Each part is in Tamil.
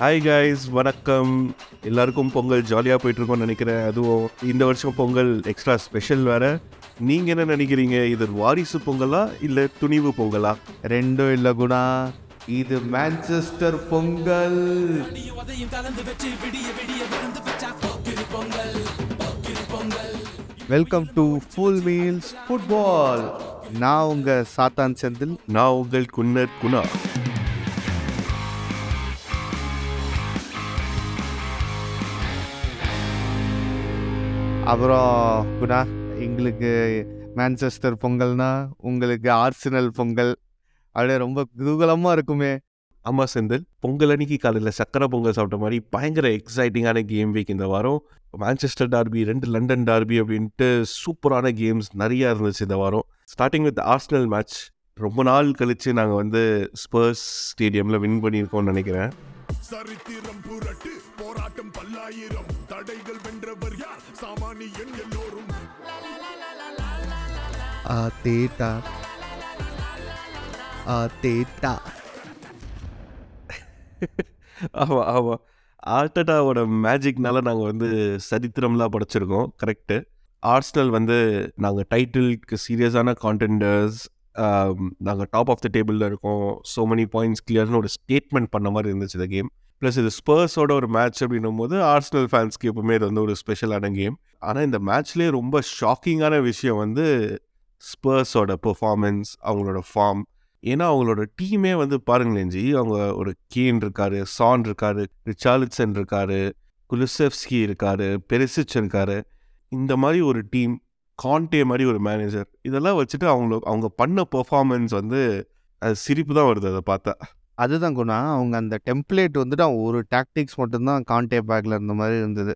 ஹாய் கைஸ் வணக்கம். எல்லாருக்கும் பொங்கல் ஜாலியாக போயிட்டுருக்கோம்னு நினைக்கிறேன். அதுவும் இந்த வருஷம் பொங்கல் எக்ஸ்ட்ரா ஸ்பெஷல் வேற. நீங்கள் என்ன நினைக்கிறீங்க? இது வாரிசு பொங்கலா இல்லை துணிவு பொங்கலா? ரெண்டும் இல்லை குணா. இது Manchester Pongal. Welcome to full meals football நான் உங்க சாத்தான் செந்தில். நான் உங்கள் குன்னர் குணா. அப்புறம் குணா எங்களுக்கு மான்செஸ்டர் பொங்கல்னா உங்களுக்கு ஆர்சினல் பொங்கல். அப்படியே ரொம்ப குதூகலமாக இருக்குமே. ஆமாம் செந்தில் பொங்கல் அன்னைக்கு காலையில் சக்கரை பொங்கல் சாப்பிட்ட மாதிரி பயங்கர எக்ஸைட்டிங்கான கேம் வீக் இந்த வாரம். மான்செஸ்டர் டார்பி ரெண்டு லண்டன் டார்பி அப்படின்ட்டு சூப்பரான கேம்ஸ் நிறையா இருந்துச்சு இந்த வாரம். ஸ்டார்டிங் வித் ஆர்ஸ்னல் மேட்ச் ரொம்ப நாள் கழித்து நாங்கள் வந்து ஸ்பர்ஸ் ஸ்டேடியமில் வின் பண்ணியிருக்கோம்னு நினைக்கிறேன். சரித்திரம் புரட்டு போராட்டம் பல்லாயிரம். தடைகள் வென்றவர் யார்? சாமானியன் எல்லோரும். ஆ தேட்டா. ஆ தேட்டா. ஆமாம் ஆமாம் ஆர்டட்டாவோட மேஜிக்னால நாங்கள் வந்து சரித்திரம்லாம் படைச்சிருக்கோம் கரெக்டு ஆர்ஸ்னல் வந்து நாங்கள் டைட்டிலுக்கு சீரியஸான கான்டெண்டர்ஸ் நாங்கள் டாப் ஆஃப் த டேபிளில் இருக்கோம். ஸோ மெனி பாயிண்ட்ஸ் கிளியர்னு ஒரு ஸ்டேட்மெண்ட் பண்ண மாதிரி இருந்துச்சு இந்த கேம் ப்ளஸ் இது ஸ்பர்ஸோட ஒரு மேட்ச் அப்படின்னும் போது ஆர்ஸ்னல் ஃபேன்ஸ்க்கு எப்பவுமே இது வந்து ஒரு ஸ்பெஷலான கேம் ஆனால் இந்த மேட்ச்லேயே ரொம்ப ஷாக்கிங்கான விஷயம் வந்து ஸ்பர்ஸோட பெர்ஃபார்மன்ஸ் அவங்களோட ஃபார்ம் ஏன்னா அவங்களோட டீமே வந்து பாருங்களேன் ஜி அவங்க ஒரு கீன் இருக்காரு சான் இருக்காரு ரிச்சார்லிட்சன் இருக்காரு குலுசெஃப்ஸ்கி இருக்காரு பெரிசிச் இருக்காரு. இந்த மாதிரி ஒரு டீம் கான்டே மாதிரி ஒரு மேனேஜர் இதெல்லாம் வச்சுட்டு அவங்கள அவங்க பண்ண பெர்ஃபார்மன்ஸ் வந்து அது சிரிப்பு தான் வருது அதை பார்த்தா. அதுதான் குணா. அவங்க அந்த டெம்ப்ளேட் வந்துட்டு அவங்க ஒரு டாக்டிக்ஸ் மட்டும்தான் கான்டே பேக்கில் இருந்த மாதிரி இருந்தது.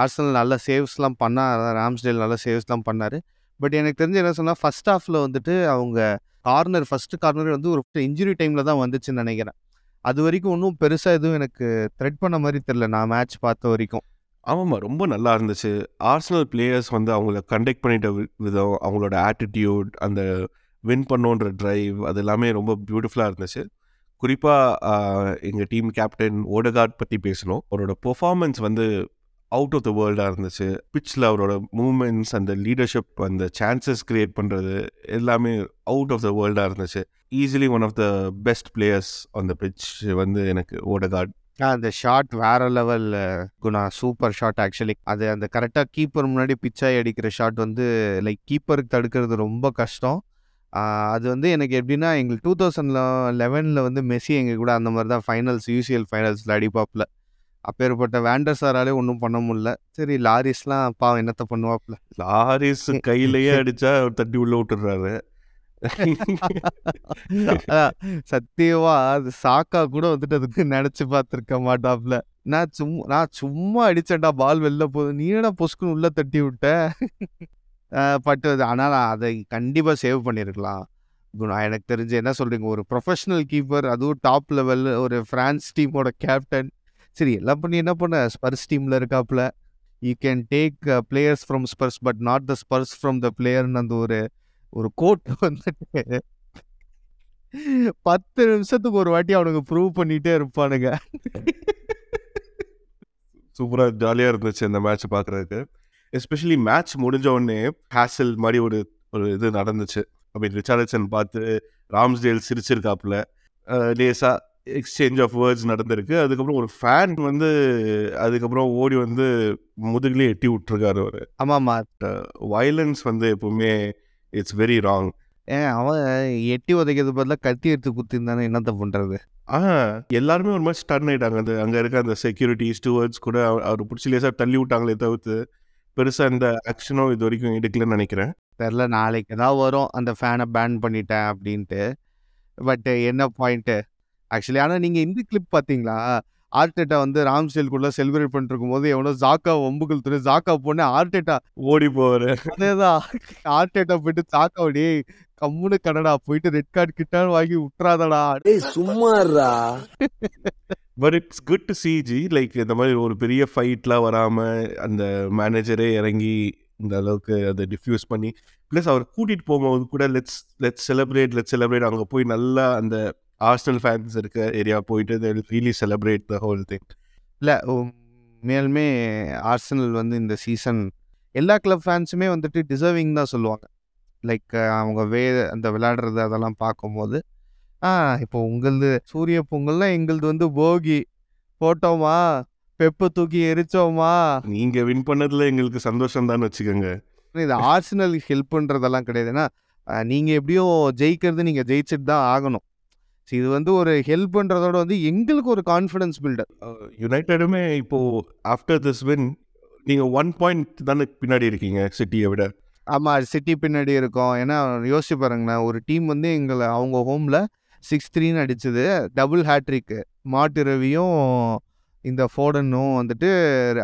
ஆர்சனல் நல்ல சேவ்ஸ்லாம் பண்ணார் ராம்ஸ்டேல் நல்ல சேவ்ஸ்லாம் பண்ணார். பட் எனக்கு தெரிஞ்சு என்ன சொன்னால் ஃபர்ஸ்ட் ஹாஃபில் வந்துட்டு அவங்க கார்னர் ஃபஸ்ட்டு கார்னர் வந்து ஒரு இன்ஜுரி டைமில் தான் வந்துச்சுன்னு நினைக்கிறேன். அது வரைக்கும் ஒன்றும் பெருசாக எதுவும் எனக்கு த்ரெட் பண்ண மாதிரி தெரில நான் மேட்ச் பார்த்த வரைக்கும். ஆமாம்மா ரொம்ப நல்லா இருந்துச்சு. ஆர்சனல் பிளேயர்ஸ் வந்து அவங்கள கண்டக்ட் பண்ணிட்ட வி- விதம் அவங்களோட ஆட்டிடியூட் அந்த வின் பண்ணோன்ற டிரைவ் அது எல்லாமே ரொம்ப பியூட்டிஃபுல்லாக இருந்துச்சு. குறிப்பாக எங்கள் டீம் கேப்டன் ஓடகார்ட் பற்றி பேசணும் அவரோட பெர்ஃபார்மன்ஸ் வந்து அவுட் ஆஃப் த வேர்ல்டாக இருந்துச்சு. பிச்சில் அவரோட மூமெண்ட்ஸ் அந்த லீடர்ஷிப் அந்த சான்சஸ் கிரியேட் பண்ணுறது எல்லாமே அவுட் ஆஃப் த வேர்ல்டாக இருந்துச்சு. Easily one of the best players on the pitch வந்து எனக்கு ஓடகார்ட். அந்த ஷாட் வேற level Guna. Super shot actually. அது அந்த கரெக்டாக கீப்பர் முன்னாடி பிச்சாய் அடிக்கிற ஷாட் வந்து லைக் கீப்பருக்கு தடுக்கிறது ரொம்ப கஷ்டம். அது வந்து எனக்கு எப்படின்னா எங்களுக்கு டூ தௌசண்ட் லெவனில் வந்து மெஸ்ஸி எங்கள் கூட அந்த மாதிரி தான் ஃபைனல்ஸ் யூசிஎல் ஃபைனல்ஸில் அடிப்பாப்புல அப்பேற்பட்ட வேண்டர் சாராலே ஒன்றும் பண்ண முடியல. சரி லாரிஸ்லாம் பாவம் என்னத்த பண்ணுவாப்புல லாரிஸ் கையிலேயே அடித்தா தட்டி உள்ளே விட்டுறாரு. சத்தியமா அது சாக்கா கூட வந்துட்டு அதுக்கு நினைச்சு பார்த்துருக்க மாட்டாப்ல. நான் சும்மா நான் சும்மா அடிச்சேன்டா பால் வெளில போகுது நீ என்னடா பொஸ்குன்னு உள்ள தட்டி விட்ட? பட் அது ஆனால் அதை கண்டிப்பாக சேவ் பண்ணியிருக்கலாம் நான் எனக்கு தெரிஞ்சு என்ன சொல்கிறீங்க ஒரு ப்ரொஃபஷனல் கீப்பர் அதுவும் டாப் லெவல் ஒரு ஃப்ரான்ஸ் டீமோட கேப்டன் சரி எல்லாம் பண்ணி என்ன பண்ண? ஸ்பர்ஸ் டீமில் இருக்காப்புல you can take players from Spurs but not the Spurs from the பிளேயர்னு அந்த ஒரு ஒரு கோட் வந்துட்டு பத்து நிமிஷத்துக்கு ஒரு வாட்டி அவனுங்க ப்ரூவ் பண்ணிட்டே இருப்பானுங்க. சூப்பராக ஜாலியாக இருந்துச்சு இந்த மேட்ச் பார்க்குறதுக்கு எஸ்பெஷலி மேட்ச் முடிஞ்ச உடனே ஹேசல் மாதிரி ஒரு ஒரு இது நடந்துச்சு. அப்படி ரிச்சார்ட்சன் பார்த்து ராம்ஸ்டேல் சிரிச்சிருக்காப்புல. லேசாக எக்ஸ்சேஞ்ச் ஆஃப் வேர்ட்ஸ் நடந்திருக்கு. அதுக்கப்புறம் ஒரு ஃபேன் வந்து அதுக்கப்புறம் ஓடி வந்து முதுகுலேயே எட்டி விட்டுருக்காரு ஒரு ஆமாம்மா வயலன்ஸ் வந்து எப்பவுமே இட்ஸ் வெரி ராங். ஏன் அவன் எட்டி உதைக்கிறது பதிலாக கத்தி எடுத்து குத்திருந்தானே என்னத்த பண்றது? ஆ எல்லாருமே ஒரு மாதிரி ஸ்டன் ஆயிட்டாங்க. அந்த அங்கே இருக்க அந்த செக்யூரிட்டி ஸ்டூவர்ட்ஸ் கூட அவர் பிடிச்சி லேசாக தள்ளி விட்டாங்களே தவிர்த்து பெருசாக இந்த ஆக்ஷனும் இது வரைக்கும் எடுக்கலன்னு நினைக்கிறேன். தெரில நாளைக்கு தான் வரும். அந்த ஃபேனை பேன் பண்ணிட்டேன் அப்படின்ட்டு. பட் என்ன பாயிண்ட்டு ஆக்சுவலி ஆனால் நீங்கள் இந்த கிளிப் பார்த்தீங்களா? ஆர்டேட்டா வந்து ராம்ஸ்டேல்குள்ளே செலிப்ரேட் பண்ணிட்டு இருக்கும்போது எவனோ ஜாக்கா ஒம்புகள் துணை ஜாக்கா பொண்ணு ஆர்டேட்டா ஓடி போவார். அதேதான். ஆர்டேட்டா போயிட்டு ஜாக்கா டேய் கம்முனு கடடா போயிட்டு ரெட் கார்டு கிட்ட வாங்கி விட்டுறாதடா டேய் சும்மாறா but it's good to see G like இந்த மாதிரி ஒரு பெரிய ஃபைட்லாம் வராமல் அந்த மேனேஜரே இறங்கி இந்த அளவுக்கு அதை டிஃப்யூஸ் பண்ணி ப்ளஸ் அவர் கூட்டிகிட்டு போகும்போது கூட let's let's celebrate let's celebrate அங்கே போய் நல்லா அந்த ஆர்ஸ்னல் ஃபேன்ஸ் இருக்க ஏரியா போயிட்டு will really celebrate the whole thing. இல்லை மேலுமே ஆர்சனல் வந்து இந்த சீசன் எல்லா கிளப் ஃபேன்ஸுமே வந்துட்டு டிசர்விங் தான் சொல்லுவாங்க. லைக் அவங்க வே அந்த விளையாடுறது அதெல்லாம் பார்க்கும்போது ஆ இப்போ உங்களது சூரிய பொங்கல்னா எங்களது வந்து போகி. போட்டோமா? பெப்பு தூக்கி எரிச்சோமா? நீங்க வின் பண்ணதுல எங்களுக்கு சந்தோஷம் தான் வச்சுக்கோங்க. இது ஆர்சனல் ஹெல்ப் பண்ணுறதெல்லாம் கிடையாது. ஏன்னா அஹ், நீங்க எப்படியும் ஜெயிக்கிறது நீங்க ஜெயிச்சுட்டு தான் ஆகணும். So, இது வந்து ஒரு ஹெல்ப் பண்றதோட வந்து எங்களுக்கு ஒரு கான்ஃபிடன்ஸ் பில்டர் யுனைடெடுமே இப்போ ஆஃப்டர் திஸ் வின் நீங்க ஒன் பாயிண்ட் தானே பின்னாடி இருக்கீங்க சிட்டியை விட? ஆமாம் சிட்டி பின்னாடி இருக்கோம். ஏன்னா யோசிச்சு பாருங்கண்ணா ஒரு டீம் வந்து எங்களை அவங்க ஹோமில் சிக்ஸ் த்ரீன்னு அடிச்சது. டபுள் ஹேட்ரிக்கு மாட்டு ரவியும் இந்த ஃபோடனும் வந்துட்டு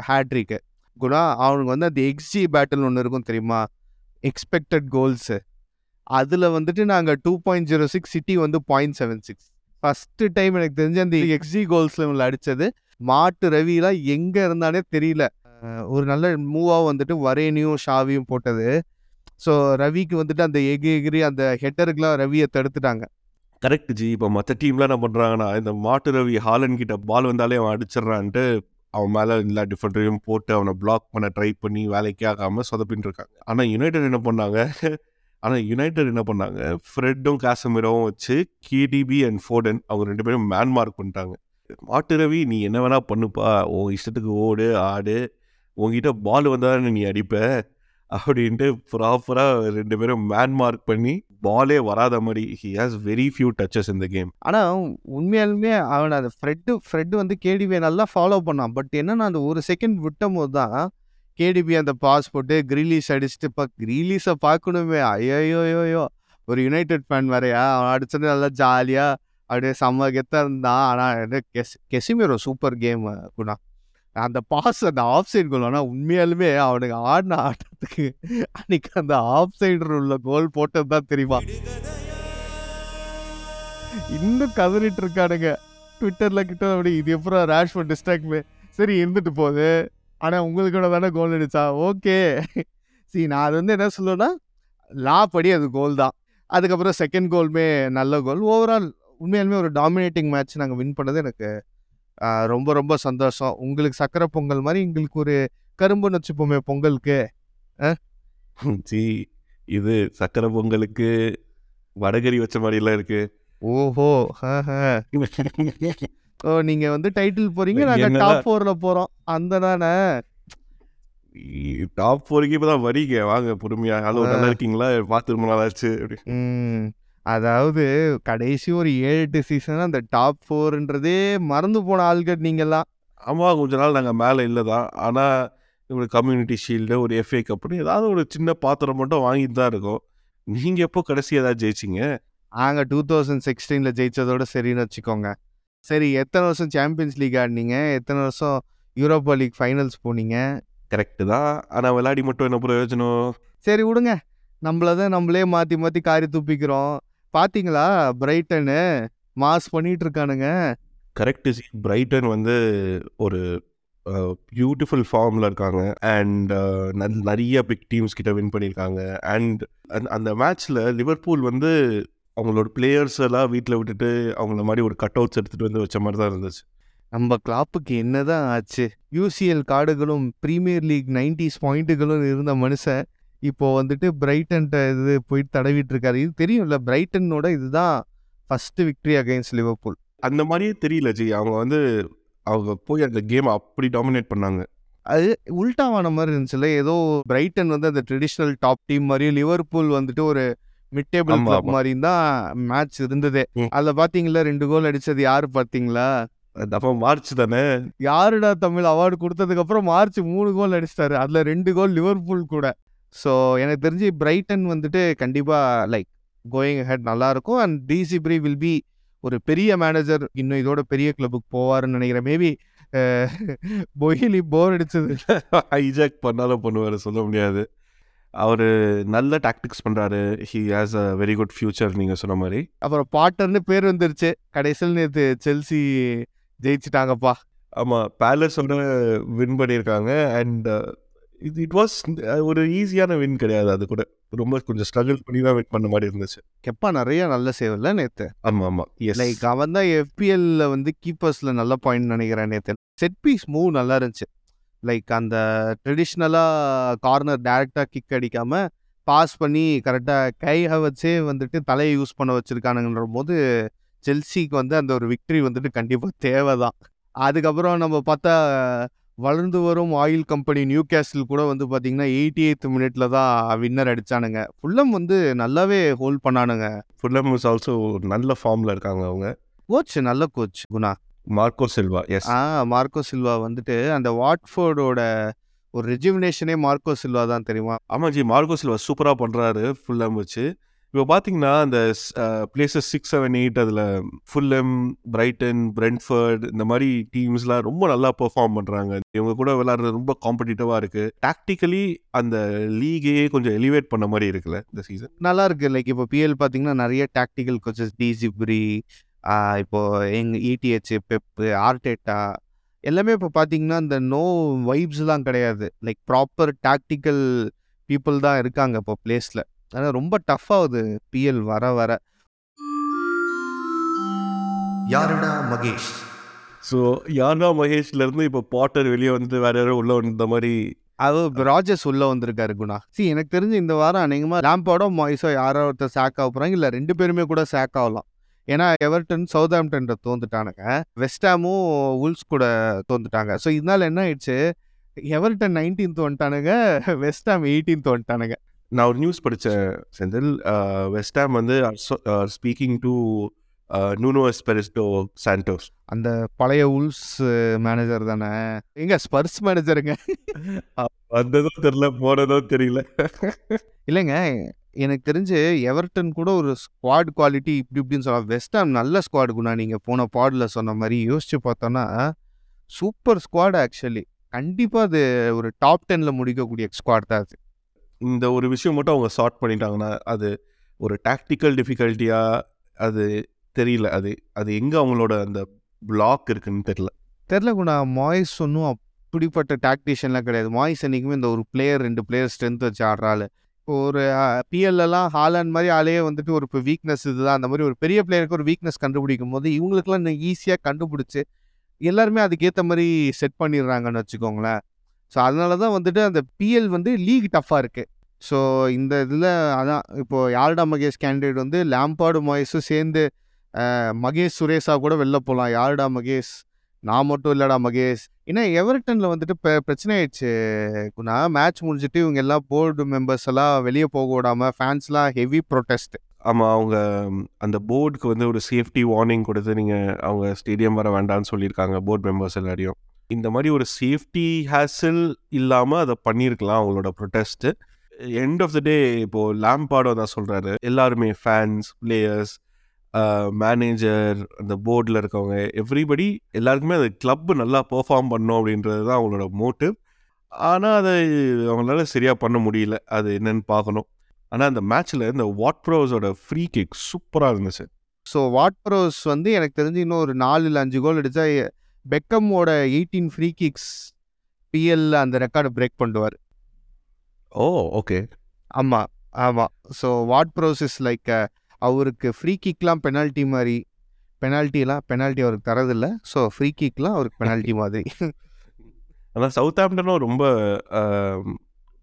ஹேட்ரிக்கு கூட அவனுக்கு வந்து அந்த எக்ஸி பேட்டில் ஒன்று இருக்கும் தெரியுமா? எக்ஸ்பெக்டட் கோல்ஸு அதில் வந்துட்டு நாங்கள் two point zero six City வந்து point seven six first time எனக்கு தெரிஞ்ச அந்த எக்ஸி கோல்ஸில் இவங்களை அடித்தது மாட்டு ரவிலாம் எங்கே இருந்தானே தெரியல. ஒரு நல்ல மூவாக வந்துட்டு வரேனியும் ஷாவியும் போட்டது. ஸோ ரவிக்கு வந்துட்டு அந்த எகிரி எகிரி அந்த ஹெட்டருக்குலாம் ரவியை தடுத்துட்டாங்க. கரெக்ட் ஜி இப்போ மற்ற டீம்லாம் என்ன பண்ணுறாங்கன்னா இந்த மாட்டு ரவி ஹாலன் கிட்ட பால் வந்தாலே அவன் அடிச்சிடுறான்ட்டு அவன் மேலே எல்லா டிஃபரெண்ட்டையும் போட்டு அவனை பிளாக் பண்ண ட்ரை பண்ணி வேலைக்கே ஆகாமல் சொதப்பின்னு இருக்காங்க. ஆனால் யுனைடெட் என்ன பண்ணாங்க? ஆனால் யுனைடெட் என்ன பண்ணாங்க? ஃப்ரெட்டும் காசமிரவும் வச்சு கேடிபி அண்ட் ஃபோர்டன் அவங்க ரெண்டு பேரும் மேன்மார்க் பண்ணிட்டாங்க. மாட்டு ரவி நீ என்ன வேணால் பண்ணுப்பா. உன் இஷ்டத்துக்கு ஓடு ஆடு. உங்ககிட்ட பால் வந்தால் நீ அடிப்ப. அப்படின்ட்டு ப்ராப்பராக ரெண்டு பேரும் மேன் மார்க் பண்ணி பாலே வராத மாதிரி he has very few touches இந்த கேம் ஆனால் உண்மையாலுமே அவன் அந்த ஃப்ரெட்டு ஃப்ரெட்டு வந்து கேடிபியை நல்லா ஃபாலோ பண்ணான். பட் என்னென்னா அந்த ஒரு செகண்ட் விட்டும் போது தான் கேடிபி அந்த பாஸ் போட்டு கிரீலீஸ் அடிச்சுட்டு இப்போ கிரீலீஸை பார்க்கணுமே ஐயோயோயோ. ஒரு யுனைடெட் ஃபேன் வேறையா? அவன் அடிச்சது நல்லா ஜாலியாக அப்படியே செம்ம கெத்தாக இருந்தான். ஆனால் கெஸ் கெசிமீரோ சூப்பர் கேம் குணா. அந்த பாஸ் அந்த ஆஃப் சைடு கோல் ஆனால் உண்மையாலுமே அவனுக்கு ஆடின ஆட்டத்துக்கு அன்னைக்கு அந்த ஆஃப் சைடு உள்ள கோல் போட்டது தான் தெரியுமா? இன்னும் கதறிட்டு இருக்கானுங்க. ட்விட்டரில் கிட்ட அப்படி இது எப்பறம் ரேஷ்ஃபோர்ட் டிஸ்ட்ராக்ட் சரி இருந்துட்டு போகுது. ஆனா உங்களுக்கு கூட தானே கோல் அடிச்சா? ஓகே சரி நான் அது வந்து என்ன சொல்லுவேன்னா லா படி அது கோல் தான். அதுக்கப்புறம் செகண்ட் கோல்மே நல்ல கோல் ஓவரால் உண்மையாலுமே ஒரு டாமினேட்டிங் மேட்ச் நாங்கள் வின் பண்ணது எனக்கு ரொம்ப ரொம்ப சந்தோஷம். உங்களுக்கு சக்கரை பொங்கல் மாதிரி எங்களுக்கு ஒரு கரும்புன்னு வச்சுப்போமே பொங்கலுக்கு ஜி இது சக்கரை பொங்கலுக்கு வடகரி வச்ச மாதிரிலாம் இருக்கு. ஓஹோ ஓ நீங்க வந்து டைட்டில் போறீங்க நாங்க டாப் ஃபோர்ல போறோம். அந்த தானே டாப் ஃபோருக்கு இப்போ தான் வரீங்க. வாங்க பொறுமையா. ஹலோ நல்லா இருக்கீங்களா? பார்த்து ரொம்ப நாள் ஆச்சு அதாவது கடைசி ஒரு ஏழு எட்டு சீசன் அந்த டாப் ஃபோர்ன்றதே மறந்து போன ஆள்கள் நீங்கெல்லாம் ஆமாம் கொஞ்ச நாள் நாங்கள் மேலே இல்லை தான் ஆனால் ஒரு கம்யூனிட்டி ஷீல்டு ஒரு எஃப்ஏ கப்னு ஏதாவது ஒரு சின்ன பாத்திரம் மட்டும் வாங்கிட்டு தான் இருக்கோம். நீங்கள் எப்போ கடைசி ஏதாவது ஜெயிச்சிங்க? நாங்க டூ தௌசண்ட் சிக்ஸ்டீனில் ஜெயிச்சதோட சரின்னு வச்சுக்கோங்க. சரி எத்தனை வருஷம் சாம்பியன்ஸ் லீக் ஆடினீங்க? எத்தனை வருஷம் யூரோப்பா லீக் ஃபைனல்ஸ் போனீங்க? கரெக்டு தான். ஆனால் விளையாடி மட்டும் என்ன பிரயோஜனம்? சரி விடுங்க. நம்மள தான் நம்மளே மாற்றி மாற்றி காரி துப்பிக்கிறோம். பார்த்தீங்களா பிரைட்டனு மாஸ் பண்ணிட்டு இருக்கானுங்க. கரெக்டு சி பிரைட்டன் வந்து ஒரு பியூட்டிஃபுல் ஃபார்மில் இருக்காங்க. அண்ட் நிறைய பிக் டீம்ஸ் கிட்ட வின் பண்ணியிருக்காங்க. அண்ட் அந்த மேட்ச்சில் லிவர்பூல் வந்து அவங்களோட பிளேயர்ஸ் எல்லாம் வீட்டில் விட்டுட்டு அவங்கள மாதிரி ஒரு கட் அவுட்ஸ் எடுத்துகிட்டு வந்து வச்ச மாதிரி தான் இருந்துச்சு. நம்ம கிளாப்புக்கு என்னதான் ஆச்சு? யூசிஎல் கார்டுகளும் ப்ரீமியர் லீக் நைன்டிஸ் பாயிண்ட்டுகளும் இருந்த மனுஷன் இப்போ வந்துட்டு பிரைட்டன்ட்ட இது போயிட்டு தடவிட்டு இருக்காரு. இது தெரியும்ல பிரைட்டனோட இதுதான் ஃபர்ஸ்ட் விக்டரி அகைன்ஸ்ட் லிவர்பூல் அந்த மாதிரியே தெரியல ஜி. அவங்க வந்து அவங்க போய் அந்த கேம் அப்படி டாமினேட் பண்ணாங்க. அது உல்டாவான மாதிரி இருந்துச்சுல்ல. ஏதோ பிரைட்டன் வந்து அந்த ட்ரெடிஷ்னல் டாப் டீம் மாதிரியும் லிவர்பூல் வந்துட்டு ஒரு மிட் டேபிள் ஆமா, கிளப். மாதிரியும் தான் மேட்ச் இருந்ததே. அதில் பார்த்தீங்களா ரெண்டு கோல் அடிச்சது யாரு பார்த்தீங்களா அது அப்போ மார்ச் தானே? யாருடா தமிழ் அவார்டு கொடுத்ததுக்கு அப்புறம் மார்ச் மூணு கோல் அடிச்சிட்டாரு. அதுல ரெண்டு கோல் லிவர்பூல் கூட. ஸோ எனக்கு தெரிஞ்சு பிரைட்டன் வந்துட்டு கண்டிப்பா லைக் கோயிங் ஹெட் நல்லா இருக்கும் அண்ட் டிசி ப்ரீ வில் பி ஒரு பெரிய மேனேஜர் இன்னும் இதோட பெரிய கிளப்புக்கு போவாருன்னு நினைக்கிறேன். மேபி பொய்லி போர் அடிச்சது. ஹைஜாக் பண்ணாலும் பண்ணுவார் சொல்ல முடியாது. அவர் நல்ல டாக்டிக்ஸ் பண்ணுறாரு he has a very good future நீங்கள் சொன்ன மாதிரி. அப்புறம் பாட்டர்னு பேர் வந்துருச்சு. கடைசியில் நேற்று செல்சி ஜெயிச்சிட்டாங்கப்பா. ஆமாம் பேலஸோட வின் பண்ணியிருக்காங்க. அண்ட் இது இட் வாஸ் ஒரு ஈஸியான வின் கிடையாது அது கூட. ரொம்ப கொஞ்சம் ஸ்ட்ரகிள் பண்ணி தான் வின் பண்ண மாதிரி இருந்துச்சு. கெப்பா நிறைய நல்ல சேவ் இல்லை நேற்று ஆமா ஆமா. லைக் அவன் தான் எஃபிஎல்ல வந்து கீப்பர்ஸ்ல நல்ல பாயிண்ட் நினைக்கிறேன் நேற்று செட் பீஸ் மூவ் நல்லா இருந்துச்சு. லைக் அந்த ட்ரெடிஷ்னலாக கார்னர் டைரெக்டாக கிக் அடிக்காம பாஸ் பண்ணி கரெக்டாக கையை வச்சே வந்துட்டு தலையை யூஸ் பண்ண வச்சிருக்கானுங்கன்ற போது செல்சிக்கு வந்து அந்த ஒரு விக்ட்ரி வந்துட்டு கண்டிப்பாக தேவை தான் அதுக்கப்புறம் நம்ம பார்த்தா வளர்ந்து வரும் ஆயில் கம்பெனி நியூ கேஸ்டில் கூட வந்து பார்த்தீங்கன்னா எயிட்டி எய்த் மினிட்ல தான் வின்னர் அடிச்சானுங்க. ஃபுல்லம் வந்து நல்லாவே ஹோல்ட் பண்ணானுங்க. ஃபுல்லம் இஸ் ஆல்சோ நல்ல ஃபார்ம்ல இருக்காங்க அவங்க. கோச் நல்ல coach Guna. Marco Silva yes ஆ மார்க்கோ சில்வா வந்துட்டு அந்த வாட்ஃபோர்டோட ஒரு ரெஜிமினேஷனே மார்க்கோ சில்வா தான் தெரியுமா? ஆமா ஜி மார்க்கோ சில்வா சூப்பரா பண்றாரு ஃபுல்லம் வச்சு. இப்போ பார்த்தீங்கன்னா அந்த பிளேசஸ் சிக்ஸ் செவன் எயிட் அதில் ஃபுல்லம் பிரைட்டன் பிரென்ஃபர்ட் இந்த மாதிரி டீம்ஸ்லாம் ரொம்ப நல்லா பெர்ஃபார்ம் பண்ணுறாங்க இவங்க கூட விளையாடுறது ரொம்ப காம்படிட்டிவாக இருக்குது டாக்டிக்கலி அந்த லீகையே கொஞ்சம் எலிவேட் பண்ண மாதிரி இருக்குல்ல இந்த சீசன் நல்லா இருக்கு. லைக் இப்போ பிஎல் பார்த்தீங்கன்னா நிறைய டாக்டிக்கல் கோச்சஸ் டிசிப்ரி இப்போ எங்க இடிஹெச் பெப்பு ஆர்டேட்டா எல்லாமே இப்போ பார்த்தீங்கன்னா இந்த நோ வைப்ஸ்லாம் கிடையாது. லைக் ப்ராப்பர் டாக்டிக்கல் பீப்புள் தான் இருக்காங்க இப்போ பிளேஸில் ஆனால் ரொம்ப டஃப் ஆகுது பிஎல் வர வர. யாருடா மகேஷ்? ஸோ யாருனா மகேஷ்லேருந்து இப்போ பாட்டர் வெளியே வந்து வேற யாரும் உள்ள வந்த மாதிரி? அது ராஜஸ் உள்ள வந்திருக்காரு குணா. சி எனக்கு தெரிஞ்சு இந்த வாரம் அநேகமாக லாம்போடோ மாய்ஸோ யாரோ ஒருத்தர் சேக் ஆக போகிறாங்க இல்லை ரெண்டு பேருமே கூட சேக் ஆகலாம். ஏன்னா எவர்டன் சவுதாம்டன் தோந்துட்டானுங்க. வெஸ்டாமும் உல்ஸ் கூட தோந்துட்டாங்க. ஸோ இதனால என்ன ஆயிடுச்சு? எவர்டன் நைன்டீன்த் வந்துட்டானுங்க வெஸ்டாம் எயிட்டீன்த் வந்துட்டானுங்க. நான் ஒரு நியூஸ் படித்தேன் Senthil. West Ham speaking to Nuno Espirito Santo அந்த பழைய உல்ஸ் மேனேஜர் தானே? எங்க ஸ்பர்ஸ் மேனேஜருங்க வந்ததோ தெரியல போனதோ தெரியல. இல்லைங்க எனக்கு தெரிஞ்சு எவர்டன் கூட ஒரு ஸ்குவாட் குவாலிட்டி இப்படி இப்படின்னு சொல்லலாம். வெஸ்டாம் நல்ல ஸ்குவாட் குணா நீங்கள் போன பாடில் சொன்ன மாதிரி. யோசிச்சு பார்த்தோன்னா சூப்பர் ஸ்குவாட் ஆக்சுவலி கண்டிப்பாக அது ஒரு டாப் டென்னில் முடிக்கக்கூடிய ஸ்குவாட் தான் அது. இந்த ஒரு விஷயம் மட்டும் அவங்க சார்ட் பண்ணிட்டாங்கன்னா அது ஒரு டாக்டிக்கல் டிஃபிகல்ட்டியா அது தெரியல. அது அது எங்கே அவங்களோட அந்த பிளாக் இருக்குன்னு தெரியல. தெரில குணா. மாய்ஸ் ஒன்றும் அப்படிப்பட்ட டாக்டிஷியன்லாம் கிடையாது. மாய்ஸ் என்றைக்குமே இந்த ஒரு பிளேயர் ரெண்டு பிளேயர் ஸ்ட்ரென்த் வச்சு ஆடுறாள். இப்போ ஒரு பிஎல்லாம் ஹாலாண்ட் மாதிரி ஆளையே வந்துட்டு ஒரு இப்போ வீக்னஸ் இதுதான். அந்த மாதிரி ஒரு பெரிய பிளேயருக்கு ஒரு வீக்னஸ் கண்டுபிடிக்கும் போது இவங்களுக்குலாம் இன்னும் ஈஸியாக கண்டுபிடிச்சி எல்லாருமே அதுக்கேற்ற மாதிரி செட் பண்ணிடுறாங்கன்னு வச்சுக்கோங்களேன். ஸோ அதனால தான் வந்துட்டு அந்த பிஎல் வந்து லீக் டஃப்பாக இருக்குது ஸோ இந்த இதில் அதான் இப்போது யாழ்டா மகேஷ் கேண்டிடேட் வந்து லேம்பாடு மாய்ஸும் சேர்ந்து மகேஷ் சுரேஷா கூட வெளில போகலாம் யாருடா மகேஷ்? நான் மட்டும் இல்லடா மகேஷ். ஏன்னா எவர்டனில் வந்துட்டு இப்போ பிரச்சனை ஆயிடுச்சு குணா. மேட்ச் முடிஞ்சிட்டு இவங்க எல்லாம் போர்டு மெம்பர்ஸ் எல்லாம் வெளியே போக விடாமல் ஃபேன்ஸ்லாம் ஹெவி ப்ரொட்டஸ்ட் ஆமாம் அவங்க அந்த போர்டுக்கு வந்து ஒரு சேஃப்டி வார்னிங் கொடுத்து நீங்கள் அவங்க ஸ்டேடியம் வர வேண்டாம்னு சொல்லியிருக்காங்க போர்டு மெம்பர்ஸ் எல்லாரையும். இந்த மாதிரி ஒரு சேஃப்டி ஹேசல் இல்லாமல் அதை பண்ணியிருக்கலாம் அவங்களோட protest end of the day இப்போது லேம்பாடோ தான் சொல்கிறாரு எல்லாருமே ஃபேன்ஸ் பிளேயர்ஸ் மேனேஜர் அந்த போர்டில் இருக்கவங்க எவ்ரிபடி எல்லாருக்குமே அது கிளப் நல்லா பெர்ஃபார்ம் பண்ணோம் அப்படின்றது தான் அவங்களோட மோட்டிவ் ஆனால் அதை அவங்களால சரியாக பண்ண முடியல. அது என்னன்னு பார்க்கணும். ஆனால் அந்த மேட்ச்சில் இந்த வாட் ப்ரோஸோட ஃப்ரீ கிக் சூப்பராக இருந்துச்சு. ஸோ வாட் ப்ரோஸ் வந்து எனக்கு தெரிஞ்சு இன்னும் ஒரு நாலு இல்லை அஞ்சு கோல் அடித்தா பெக்கமோட எயிட்டீன் ஃப்ரீ கிக்ஸ் பிஎல்ல அந்த ரெக்கார்டை பிரேக் பண்ணுவார். ஓ ஓகே ஆமாம் ஆமாம் so what pros is like அவருக்கு ஃப்ரீ கிக்லாம் பெனால்ட்டி மாதிரி பெனால்ட்டிலாம் பெனால்ட்டி அவருக்கு தரதில்ல. ஸோ ஃப்ரீ கிக்லாம் அவருக்கு பெனால்ட்டி மாதிரி. ஆனால் சவுத் ஆம்டனும் ரொம்ப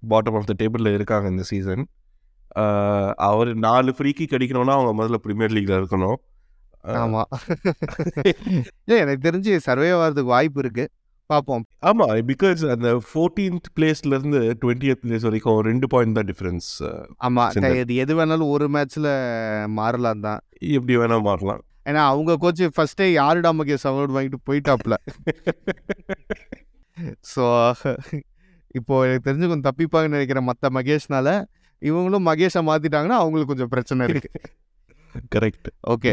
பாட்டம் ஆஃப் த டேபிளில் இருக்காங்க இந்த சீசன் அவர் நாலு ஃப்ரீ கிக் அடிக்கணும்னா அவங்க முதல்ல ப்ரீமியர் லீக்ல இருக்கணும். ஆமாம் இல்லை எனக்கு தெரிஞ்சு சர்வே ஆகிறதுக்கு வாய்ப்பு இருக்குது பார்ப்போம் ஆமா பிகாஸ் அந்த ஃபோர்டீன்த் பிளேஸ்லேருந்து டுவெண்ட்டியத் பிளேஸ் வரைக்கும் ரெண்டு பாயிண்ட் தான் டிஃப்ரென்ஸ் ஆமாம் சிந்தர். இது எது வேணாலும் ஒரு மேட்ச்சில் மாறலாம் தான். எப்படி வேணா மாறலாம். ஏன்னா அவங்க கோச் ஃபர்ஸ்டே யாருடா மகேஷ் அவார்டு வாங்கிட்டு போயிட்டாப்ல. ஸோ இப்போ எனக்கு தெரிஞ்சு கொஞ்சம் தப்பிப்பாங்கன்னு நினைக்கிறேன் மற்ற மகேஷ்னால. இவங்களும் மகேஷை மாற்றிட்டாங்கன்னா அவங்களுக்கு கொஞ்சம் பிரச்சனை இருக்கு. கரெக்ட் ஓகே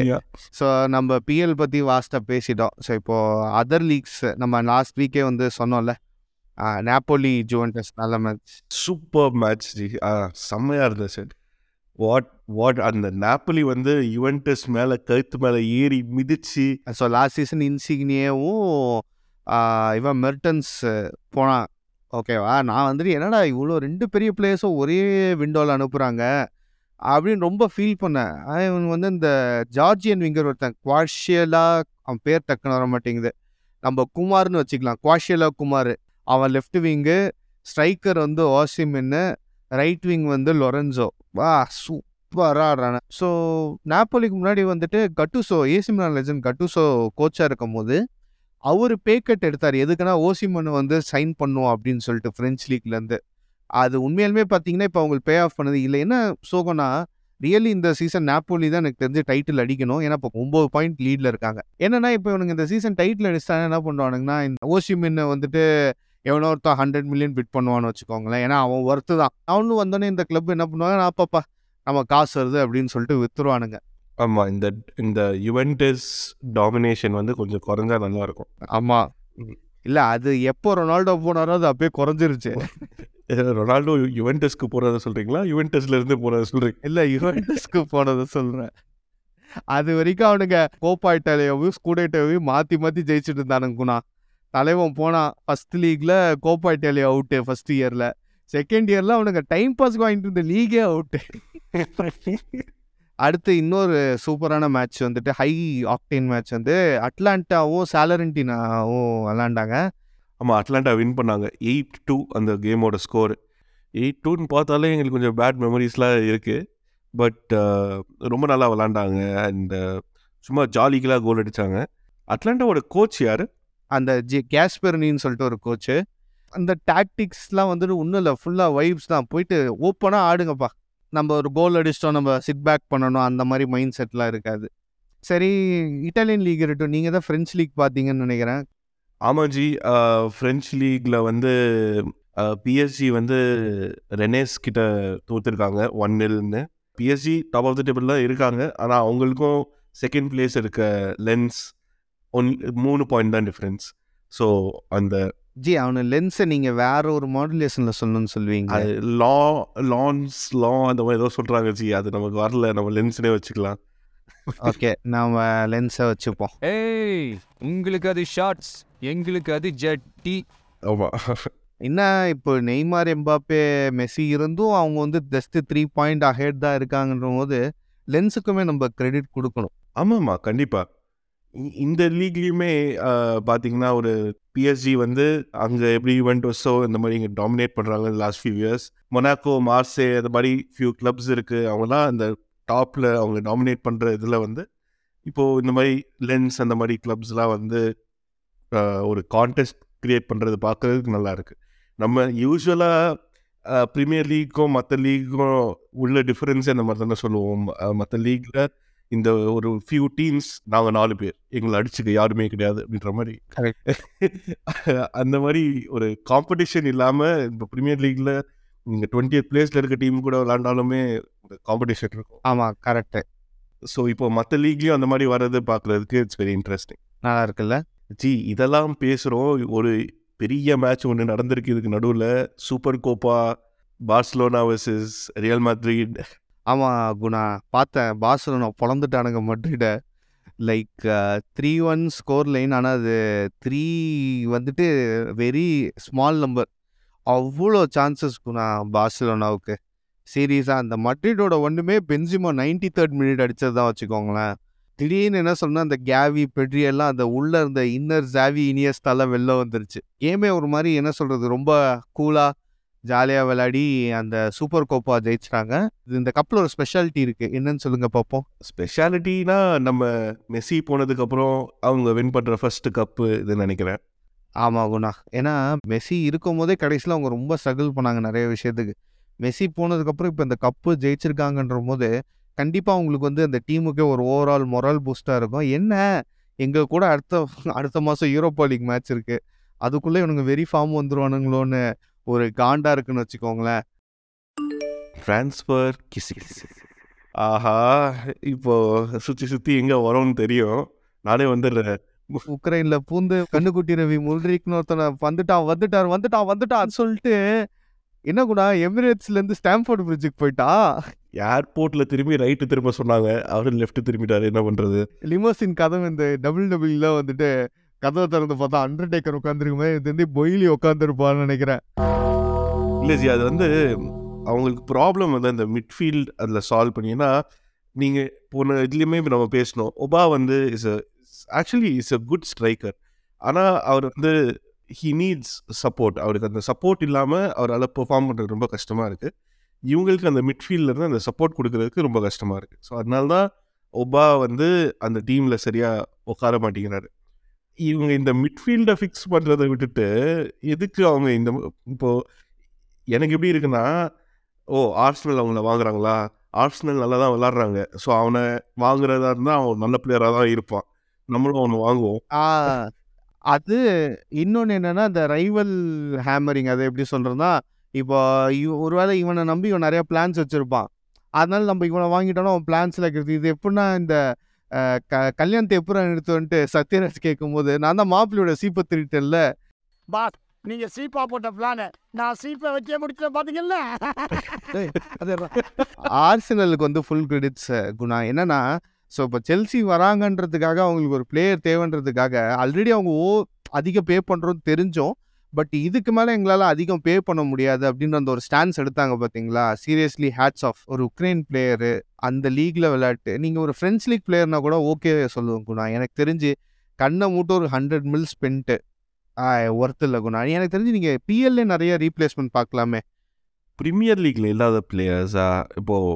ஸோ நம்ம பிஎல் பற்றி வாஸ்ட்டாக பேசிட்டோம். ஸோ இப்போது அதர் லீக்ஸ் நம்ம லாஸ்ட் வீக்கே வந்து சொன்னோம்ல நாப்போலி ஜுவன்டஸ் நல்ல மேட்ச் சூப்பர் மேட்ச் ஜி. செம்மையாக இருந்துச்சு. வாட் வாட் அந்த நாப்பலி வந்து யுவென்டஸ் மேலே கழுத்து மேலே ஏறி மிதிச்சு. ஸோ லாஸ்ட் சீசன் இன்சிக்னியேவும் இவன் மெர்டன்ஸ் போனான். ஓகேவா நான் வந்துட்டு என்னடா இவ்வளோ ரெண்டு பெரிய பிளேயர்ஸும் ஒரே விண்டோவில் அனுப்புகிறாங்க அப்படின்னு ரொம்ப ஃபீல் பண்ணேன். இவன் வந்து இந்த ஜார்ஜியன் விங்கர் ஒருத்தன் குவாஷியலா அவன் பேர் டக்குன்னு வர மாட்டேங்குது. நம்ம குமார்னு வச்சுக்கலாம் குவாஷியலா குமார். அவன் லெஃப்ட் விங்கு ஸ்ட்ரைக்கர் வந்து ஓசிமின்னு ரைட் விங் வந்து லொரன்சோ. வா சூப்பராக ஆடுறான. ஸோ நாப்போலிக்கு முன்னாடி வந்துட்டு கட்டுசோ ஏசி லெஜன் கட்டுசோ கோச்சாக இருக்கும் போது அவர் பே எடுத்தார். எதுக்குன்னா ஓசிமன் வந்து சைன் பண்ணும் அப்படின்னு சொல்லிட்டு ஃப்ரெஞ்ச் லீக்லேருந்து அது உண்மையாலுமே பார்த்தீங்கன்னா இப்போ அவங்களுக்கு பே ஆஃப் பண்ணது. இல்லை என்ன சோகம்னா ரியலி இந்த சீசன் நாப்போலி தான் எனக்கு தெரிஞ்சு டைட்டில் அடிக்கணும். ஏன்னா இப்போ ஒம்பது பாயிண்ட் லீடில் இருக்காங்க. என்னன்னா இப்போ இவனுங்க இந்த சீசன் டைட்டில் அடிச்சிட்டாங்க என்ன பண்ணுவானுங்கன்னா இந்த ஓசிமின்னை வந்துட்டு எவனோ ஒருத்தன் ஹண்ட்ரட் மில்லியன் பிட் பண்ணுவான்னு வச்சுக்கோங்களேன். ஏன்னா அவன் ஒர்த்து தான். அவனு வந்தோடனே இந்த கிளப் என்ன பண்ணுவாங்க நான் அப்பப்பா நம்ம காசு வருது அப்படின்னு சொல்லிட்டு வித்துருவானுங்க. ஆமாம் இந்த இந்த யுவென்டஸ் டாமினேஷன் வந்து கொஞ்சம் குறைஞ்சா நல்லா இருக்கும். ஆமாம். இல்லை அது எப்போ ரொனால்டோ போனாரோ அது அப்படியே குறைஞ்சிருச்சு. ரொனால்டோ யுவென்டஸ்க்கு போகிறத சொல்கிறீங்களா யுவென்டஸ்லேருந்து போகிறத சொல்கிறீங்க இல்லை யுவென்டஸ்க்கு போனதை சொல்கிறேன் அது வரைக்கும் அவனுங்க கோப்பா இட்டாலியாவையும் ஸ்கூடேட்டாவையும் மாற்றி மாற்றி ஜெயிச்சுட்டு இருந்தானுங்க குணா. தலைவன் போனான் ஃபர்ஸ்ட் லீக்ல கோப்பா இட்டாலியா அவுட்டு ஃபர்ஸ்ட் இயரில் செகண்ட் இயரில் அவனுங்க டைம் பாஸ்க்கு வாங்கிட்டு இருந்த லீகே அவுட்டு அடுத்து இன்னொரு சூப்பரான மேட்ச் வந்துட்டு ஹை ஆக்டேன் மேட்ச் வந்து அட்லாண்டாவும் சாலரண்டினாவும் விளாண்டாங்க ஆமாம் அட்லாண்டா வின் பண்ணாங்க. எயிட் டூ அந்த கேமோட ஸ்கோர் எயிட் டூன்னு பார்த்தாலே எங்களுக்கு கொஞ்சம் பேட் மெமரிஸ்லாம் இருக்குது பட் ரொம்ப நல்லா விளாண்டாங்க. அண்ட் சும்மா ஜாலிக்கெலாம் கோல் அடித்தாங்க அட்லாண்டாவோட கோச் யார்? அந்த ஜி கேஸ்பெர்னின்னு சொல்லிட்டு ஒரு கோச்சு அந்த டாக்டிக்ஸ்லாம் வந்துட்டு ஒன்றும் இல்லை. ஃபுல்லாக வைப்ஸ் தான். போயிட்டு ஓப்பனாக ஆடுங்கப்பா. நம்ம ஒரு கோல் அடிச்சிட்டோம். நம்ம சிட் பேக் பண்ணணும். அந்த மாதிரி மைண்ட் செட்லாம் இருக்காது. சரி இட்டாலியன் லீக் இருக்கட்டும். நீங்கள் தான் ஃப்ரெஞ்ச் லீக் பார்த்தீங்கன்னு நினைக்கிறேன். ஆமாஜி ஃப்ரெஞ்ச் லீக்ல வந்து பிஎஸ்ஜி வந்து ரெனேஸ் கிட்ட தோத்துருக்காங்க ஒன் நில்னு பிஎஸ்ஜி டாப் ஆஃப் த டேபிளில் இருக்காங்க. ஆனால் அவங்களுக்கும் செகண்ட் பிளேஸ் இருக்க லென்ஸ் ஒன் மூணு பாயிண்ட் தான் டிஃப்ரென்ஸ் ஸோ அந்த ஜி அவனு லென்ஸை நீங்கள் வேற ஒரு மாடுலேஷனில் சொல்லணும்னு சொல்லுவீங்க. அது லா லான்ஸ் லா அந்த மாதிரி ஏதோ சொல்கிறாங்க ஜி. அது நமக்கு வரல. நம்ம லென்ஸ்னே வச்சுக்கலாம். ஓகே நாம லென்ஸை வச்சுப்போம். ஏய் உங்களுக்கு அது ஷார்ட்ஸ் எங்களுக்கு அது ஜட்டி ஆமாம் என்ன இப்போ நெய்மார் எம்பாப்பே மெஸ்ஸி இருந்தும் அவங்க வந்து ஜஸ்ட் த்ரீ பாயிண்ட் அஹெட் தான் இருக்காங்கன்ற போது லென்ஸுக்குமே நம்ம கிரெடிட் கொடுக்கணும். ஆமாம்மா கண்டிப்பாக இந்த லீக்லேயுமே பார்த்தீங்கன்னா ஒரு பிஎஸ்ஜி வந்து அங்கே எப்படி யுவென்டோஸோ இந்த மாதிரி இங்கே டாமினேட் பண்ணுறாங்க last few years Monaco Marseille அந்த மாதிரி ஃபியூ கிளப்ஸ் இருக்குது அவங்கலாம் அந்த டாப்பில் அவங்க டாமினேட் பண்ணுற இதில் வந்து இப்போது இந்த மாதிரி லென்ஸ் அந்த மாதிரி கிளப்ஸ்லாம் வந்து ஒரு கான்டெஸ்ட் க்ரியேட் பண்ணுறது பார்க்குறதுக்கு நல்லா இருக்கு. நம்ம யூஸ்வலாக ப்ரீமியர் லீக்கும் மற்ற லீக்கும் உள்ள டிஃப்ரென்ஸ் அந்த மாதிரி தானே சொல்லுவோம். மற்ற லீக்கில் இந்த ஒரு ஃபியூ டீம்ஸ் நாங்கள் நாலு பேர். எங்களை அடிச்சுக்க யாருமே கிடையாது அப்படின்ற மாதிரி. அந்த மாதிரி ஒரு காம்படிஷன் இல்லாமல் இப்போ ப்ரீமியர் லீக்ல இங்கே டுவெண்ட்டி பிளேஸில் இருக்க டீம் கூட விளாண்டாலுமே காம்படிஷன் இருக்கும். ஆமாம் கரெக்டு ஸோ இப்போ மற்ற லீக்லேயும் அந்த மாதிரி வர்றது பார்க்குறதுக்கு இட்ஸ் வெரி இன்ட்ரெஸ்டிங் நல்லா இருக்குல்ல? ஜி இதெல்லாம் பேசுகிறோம் ஒரு பெரிய மேட்ச் ஒன்று நடந்திருக்கு. இதுக்கு நடுவில் super Copa Barcelona versus Real madrid. ஆமாம் குணா. பார்த்தேன். Barcelona பிறந்துட்டானுங்க Madrid like three one score line ஆனால் அது த்ரீ வந்துட்டு வெரி ஸ்மால் நம்பர் அவ்வளோ சான்சஸ் குணா பார்சலோனாவுக்கு சீரியஸாக அந்த மட்ரிடோட ஒன்றுமே பென்சிமோ நைன்டி தேர்ட் மினிட் அடித்தது தான் வச்சுக்கோங்களேன். திடீர்னு என்ன சொன்னால் அந்த கேவி பெட்ரி எல்லாம் அந்த உள்ளே இருந்த இன்னர் ஜாவி இனியஸ்டாலாம் வெளில வந்துருச்சு. கேமே ஒரு மாதிரி என்ன சொல்கிறது ரொம்ப கூலாக ஜாலியாக விளையாடி அந்த சூப்பர் கோப்பா ஜெயிச்சிட்டாங்க. இது இந்த கப்பில் ஒரு ஸ்பெஷாலிட்டி இருக்கு. என்னன்னு சொல்லுங்க பார்ப்போம் ஸ்பெஷாலிட்டினா நம்ம மெஸ்ஸி போனதுக்கப்புறம் அவங்க வின் பண்ணுற ஃபர்ஸ்ட் கப்பு இதுன்னு நினைக்கிறேன். ஆமாம் குணா. ஏன்னா மெஸ்ஸி இருக்கும் போதே கடைசியில் அவங்க ரொம்ப ஸ்ட்ரகிள் பண்ணாங்க நிறைய விஷயத்துக்கு. மெஸ்ஸி போனதுக்கப்புறம் இப்போ இந்த கப்பு ஜெயிச்சிருக்காங்கன்ற போது கண்டிப்பாக அவங்களுக்கு வந்து அந்த டீமுக்கே ஒரு ஓவரால் மொரல் பூஸ்டாக இருக்கும். என்ன? எங்கள் கூட அடுத்த அடுத்த மாதம் யூரோப்பா லீக் மேட்ச் இருக்கு. அதுக்குள்ளே இவனுங்க வெரி ஃபார்ம் வந்துருவானுங்களோன்னு ஒரு காண்டா இருக்குன்னு வச்சுக்கோங்களேன். ட்ரான்ஸ்ஃபர் கிசிஸ் ஆஹா இப்போ சுற்றி சுற்றி எங்கே வரோம்னு தெரியும். நானே வந்துடுறேன். உக்ரைன்ல பூந்து கண்ணுக்குட்டி ரவி முல்ரிக்னு ஒருத்தனை வந்துட்டான் வந்துட்டார் வந்துட்டான் வந்துட்டான் சொல்லிட்டு என்ன கூட எமிரேட்ஸ்ல இருந்து ஸ்டாம்ஃபோர்ட் பிரிட்ஜுக்கு போயிட்டா? ஏர்போர்ட்டில் திரும்பி ரைட்டு திரும்ப சொன்னாங்க. அவரு லெஃப்ட் திரும்பிட்டாரு. என்ன பண்ணுறது லிமோசின் கதவு இந்த டபுள் டபுள்ல வந்துட்டு கதவை திறந்து பார்த்தா அண்டர்டேக்கர் உட்காந்துருக்குமே இது வந்து பொயிலி உட்காந்துருப்பான்னு நினைக்கிறேன். இல்லை ஜி அது வந்து அவங்களுக்கு ப்ராப்ளம் வந்து அந்த மிட்ஃபீல்ட் அதில் சால்வ் பண்ணினா நீங்கள் போன இதுலேயுமே நம்ம பேசணும் ஒபா வந்து is a actually is a good striker ஆனால் அவர் வந்து ஹி நீட்ஸ் சப்போர்ட் அவருக்கு அந்த சப்போர்ட் இல்லாமல் அவரால் பெர்ஃபார்ம் பண்ணுறது ரொம்ப கஷ்டமாக இருக்குது இவங்களுக்கு அந்த மிட்ஃபீல்டில் இருந்து அந்த சப்போர்ட் கொடுக்கறதுக்கு ரொம்ப கஷ்டமாக இருக்குது ஸோ அதனால தான் ஒபா வந்து அந்த டீமில் சரியாக உட்கார மாட்டேங்கிறாரு. இவங்க இந்த மிட்ஃபீல்டை ஃபிக்ஸ் பண்ணுறதை விட்டுட்டு எதுக்கு அவங்க இந்த இப்போது எனக்கு எப்படி இருக்குன்னா ஓ ஆர்ஸ்னல் அவங்கள வாங்குறாங்களா? ஆர்ஸ்னல் நல்லா தான் விளாட்றாங்க. ஸோ அவனை வாங்குறதா இருந்தால் அவன் நல்ல பிளேயராக தான் இருப்பான். நம்மளும் அவனை வாங்குவோம். ஆ. அது இன்னொன்று என்னன்னா இந்த ரைவல் ஹேமரிங் அதை எப்படி சொல்கிறதுனா இப்போ இவ ஒருவேளை இவனை நம்பி இவன் நிறைய பிளான்ஸ் வச்சுருப்பான். அதனால நம்ம இவனை வாங்கிட்டோம்னா அவன் பிளான்ஸில் இருக்கிறது இது எப்படின்னா இந்த க கல்யாணத்தை எப்படி நிறுத்துவன்ட்டு சத்யராஜ் கேட்கும்போது நான் தான் மாப்பிள்ளையோட சீப்பை திருட்டேன்ல பாஸ் நீங்க சீப்பா போட்ட பிளான நான் சீப்பை வச்சே முடிச்ச பாத்தீங்கல்ல? ஆர்சனலுக்கு வந்து ஃபுல் கிரெடிட்ஸ் குணா. என்னன்னா ஸோ இப்போ செல்சி வராங்கன்றதுக்காக அவங்களுக்கு ஒரு பிளேயர் தேவைன்றதுக்காக ஆல்ரெடி அவங்க ஓ அதிக பே பண்ணுறோம் தெரிஞ்சோம். பட் இதுக்கு மேலே எங்களால் அதிகம் பே பண்ண முடியாது அப்படின்ற அந்த ஒரு ஸ்டான்ஸ் எடுத்தாங்க பார்த்தீங்களா சீரியஸ்லி ஹேட்ஸ் ஆஃப் ஒரு உக்ரைன் பிளேயரு அந்த லீக்ல விளையாட்டு. நீங்கள் ஒரு ஃப்ரெண்ட்ஸ் லீக் பிளேயர்னா கூட ஓகே சொல்லுவேன் குணா. எனக்கு தெரிஞ்சு கண்ணை மூட்டு ஒரு ஹண்ட்ரட் மில் ஸ்பென்ட்டு ஒர்த் இல்லை குணா. எனக்கு தெரிஞ்சு நீங்கள் பிஎல்ஏ நிறைய ரீப்ளேஸ்மெண்ட் பார்க்கலாமே. ப்ரீமியர் லீக்ல இல்லாத பிளேயர்ஸா இப்போது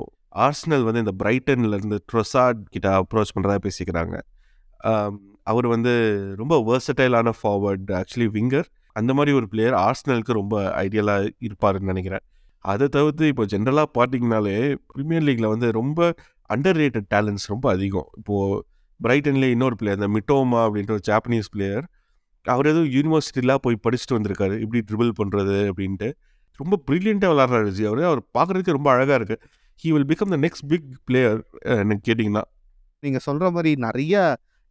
ஆர்ஸ்னல் வந்து இந்த பிரைட்டன்லேருந்து ட்ரொசாட் கிட்ட அப்ரோச் பண்ணுறதா பேசிக்கிறாங்க. அவர் வந்து ரொம்ப வேர்சட்டைலான ஃபார்வர்ட் ஆக்சுவலி விங்கர் அந்த மாதிரி ஒரு பிளேயர் ஆர்ஸ்னலுக்கு ரொம்ப ஐடியலாக இருப்பாருன்னு நினைக்கிறேன். அதை தவிர்த்து இப்போ ஜென்ரலாக பார்த்தீங்கனாலே ப்ரீமியர் லீக்கில் வந்து ரொம்ப அண்டர் ரேட்டட் டேலண்ட்ஸ் ரொம்ப அதிகம். இப்போது பிரைட்டன்லேயே இன்னொரு பிளேயர் இந்த மிட்டோமா அப்படின்ற ஒரு ஜாப்பனீஸ் பிளேயர் அவர் எதுவும் யூனிவர்சிட்டிலாம் போய் படிச்சுட்டு வந்திருக்காரு. இப்படி ட்ரிபிள் பண்ணுறது அப்படின்ட்டு. ரொம்ப ப்ரில்லியண்ட்டாக விளாட்றாரு ஜி அவர். அவர் பார்க்குறதுக்கு ரொம்ப அழகாக இருக்குது he will become the next big player எனக்கு கேட்டிங்கன்னா. நீங்கள் சொல்கிற மாதிரி நிறைய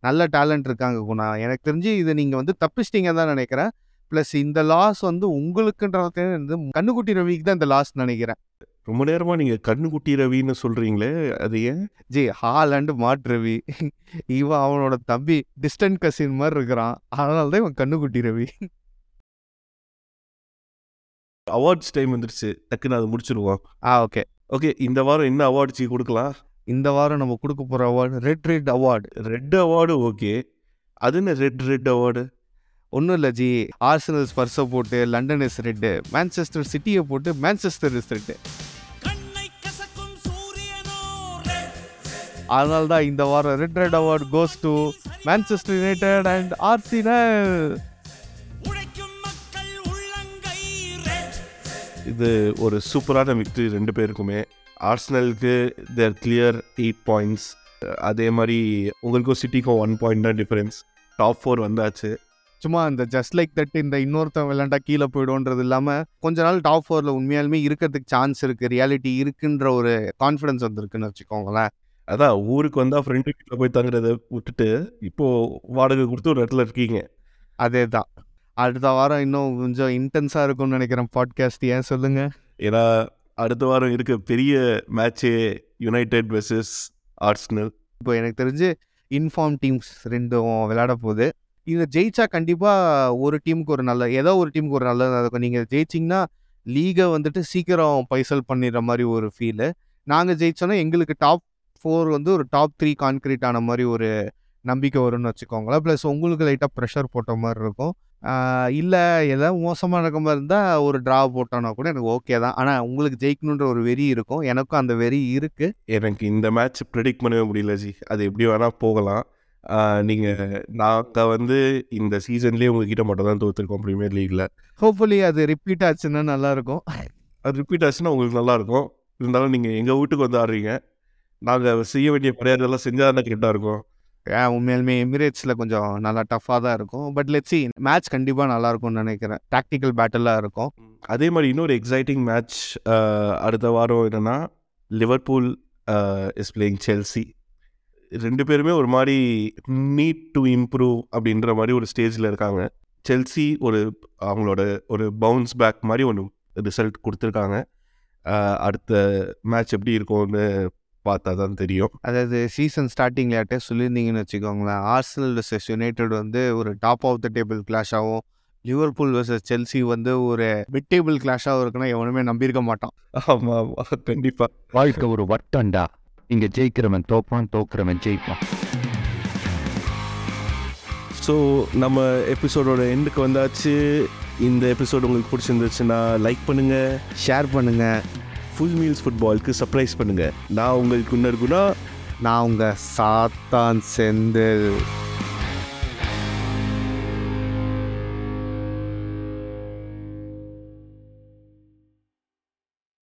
நல்ல டேலண்ட் இருக்காங்க குணா. எனக்கு தெரிஞ்சு இதை நீங்கள் வந்து தப்பிச்சிட்டீங்க தான் நினைக்கிறேன். ப்ளஸ் இந்த லாஸ் வந்து உங்களுக்குன்றது கண்ணுக்குட்டி ரவிக்கு தான் இந்த லாஸ் நினைக்கிறேன். ரொம்ப நேரமாக நீங்கள் கண்ணுக்குட்டி ரவின்னு சொல்கிறீங்களே அது ஏன்? ஜி ஹாலண்டு மாட் ரவி. இவன் அவனோட தம்பி டிஸ்டன்ட் கசின் மாதிரி இருக்கிறான். அதனால தான் இவன் கண்ணுக்குட்டி ரவி. அவார்ட்ஸ் டைம் வந்துருச்சு. டக்குன்னு அதை முடிச்சிருவோம். ஆ ஓகே. ஓகே இந்த வாரம் என்ன அவார்டு ஜி கொடுக்கலாம்? இந்த வாரம் நம்ம கொடுக்க போகிற award red red award red award okay அது என்ன ரெட் ரெட் அவார்டு ஒன்றும் இல்லை ஜி. ஆர்சனல் ஸ்பர்ஸை போட்டு லண்டன் இஸ் ரெட்டு மேன்செஸ்டர் சிட்டியை போட்டு மேன்செஸ்டர் இஸ் ரெட்டு அதனால தான் இந்த வாரம் red red award goes to Manchester United and Arsenal இது ஒரு சூப்பரான விக்டரி ரெண்டு பேருக்குமே. ஆர்ஸ்னலுக்கு தேர் கிளியர் எயிட் பாயிண்ட்ஸ் அதே மாதிரி உங்களுக்கும் சிட்டிக்கும் ஒன் பாயிண்ட் தான் டிஃபரன்ஸ் டாப் ஃபோர் வந்தாச்சு. சும்மா இந்த ஜஸ்ட் லைக் தட் இந்த இன்னொருத்தன் விளையாண்டா கீழே போயிடும்ன்றது இல்லாமல் கொஞ்ச நாள் டாப் ஃபோரில் உண்மையாலுமே இருக்கிறதுக்கு சான்ஸ் இருக்குது ரியாலிட்டி இருக்குன்ற ஒரு கான்ஃபிடன்ஸ் வந்திருக்குன்னு வச்சுக்கோங்களேன். அதான் ஊருக்கு வந்தால் ஃப்ரெண்டு வீட்டில் போய் தங்குறத விட்டுட்டு இப்போது வாடகை கொடுத்து ஒரு இடத்துல இருக்கீங்க. அதே தான் அடுத்த வாரம் இன்னும் கொஞ்சம் இன்டென்ஸாக இருக்கும்னு நினைக்கிறேன் பாட்காஸ்ட் ஏன் சொல்லுங்கள் ஏன்னா அடுத்த வாரம் இருக்க பெரிய மேட்சே யுனைடெட் வெர்சஸ் ஆர்ஸ்னல் இப்போ எனக்கு தெரிஞ்சு இன்ஃபார்ம் டீம்ஸ் ரெண்டும் விளையாட போகுது. இதை ஜெயிச்சா கண்டிப்பாக ஒரு டீமுக்கு ஒரு நல்ல ஏதோ ஒரு டீமுக்கு ஒரு நல்லதாக இருக்கும். நீங்கள் ஜெயிச்சிங்கன்னா லீகை வந்துட்டு சீக்கிரம் பைசல் பண்ணிடுற மாதிரி ஒரு ஃபீலு நாங்கள் ஜெயிச்சோன்னா எங்களுக்கு டாப் ஃபோர் வந்து ஒரு டாப் த்ரீ கான்கிரீட் ஆன மாதிரி ஒரு நம்பிக்கை வரும்னு வச்சுக்கோங்களேன். ப்ளஸ் உங்களுக்கு லைட்டாக ப்ரெஷர் போட்ட மாதிரி இருக்கும். இல்லை ஏதாவது மோசமாக நடக்க மாதிரி இருந்தால் ஒரு ட்ரா போட்டோன்னா கூட எனக்கு ஓகே தான். ஆனால் உங்களுக்கு ஜெயிக்கணுன்ற ஒரு வெறி இருக்கும். எனக்கும் அந்த வெறி இருக்குது எனக்கு இந்த மேட்ச் ப்ரெடிக்ட் பண்ணவே முடியல ஜி. அது எப்படி வேணால் போகலாம். நீங்கள் நாங்கள் வந்து இந்த சீசன்லேயே உங்ககிட்ட மட்டும் தான் தோற்றுருக்கோம் ப்ரீமியர் லீக்கில் ஹோப்ஃபுல்லி அது ரிப்பீட் ஆச்சுன்னா நல்லாயிருக்கும் அது ரிப்பீட் ஆச்சுன்னா உங்களுக்கு நல்லாயிருக்கும் இருந்தாலும் நீங்கள் எங்கள் வீட்டுக்கு வந்து ஆடுறீங்க. நாங்கள் செய்ய வேண்டிய மரியாதையெல்லாம் செஞ்சால் தானே கரெக்டாக இருக்கும். உண்மையாலுமே எமிரேட்ஸில் கொஞ்சம் நல்லா டஃப்பாக தான் இருக்கும். பட் லெட்ஸி மேட்ச் கண்டிப்பாக நல்லா இருக்கும்னு நினைக்கிறேன். டாக்டிக்கல் பேட்டலாக இருக்கும். அதே மாதிரி இன்னொரு எக்ஸைட்டிங் மேட்ச் அடுத்த வாரம் என்னென்னா லிவர்பூல் இஸ் பிளேயிங் செல்சி ரெண்டு பேருமே ஒரு மாதிரி நீட் டு இம்ப்ரூவ் அப்படின்ற மாதிரி ஒரு ஸ்டேஜில் இருக்காங்க. செல்சி ஒரு அவங்களோட ஒரு பவுன்ஸ் பேக் மாதிரி ஒன்று ரிசல்ட் கொடுத்துருக்காங்க. அடுத்த மேட்ச் எப்படி இருக்கும்னு பார்த்தா தான் தெரியும். அதாவது சீசன் ஸ்டார்டிங்கில் யார்ட்டே சொல்லியிருந்தீங்கன்னு வச்சுக்கோங்களேன் ஆர்சனல் vs யுனைடெட் வந்து ஒரு டாப் ஆஃப் த டேபிள் கிளாஷாகவும் லிவர்பூல் vs செல்சி வந்து ஒரு மிட் டேபிள் கிளாஷாகவும் இருக்குன்னா எவனுமே நம்பியிருக்க மாட்டான். ஆமாம் கண்டிப்பாக வாழ்க்கை ஒரு வட்டம்டா இங்க ஜெயிக்கிறவன் தோப்பான் தோக்குறவன் ஜெயிப்பான். ஸோ நம்ம எபிசோடோட எண்டுக்கு வந்தாச்சு. இந்த எபிசோடு உங்களுக்கு பிடிச்சிருந்துச்சுன்னா லைக் பண்ணுங்கள் ஷேர் பண்ணுங்க. ஃபுல் மீல்ஸ் ஃபுட்பாலுக்கு சர்ப்ரைஸ் பண்ணுங்கள் நான் உங்களுக்கு இன்னும் இருக்குன்னா நான் உங்கள் சாத்தான் செந்தில்.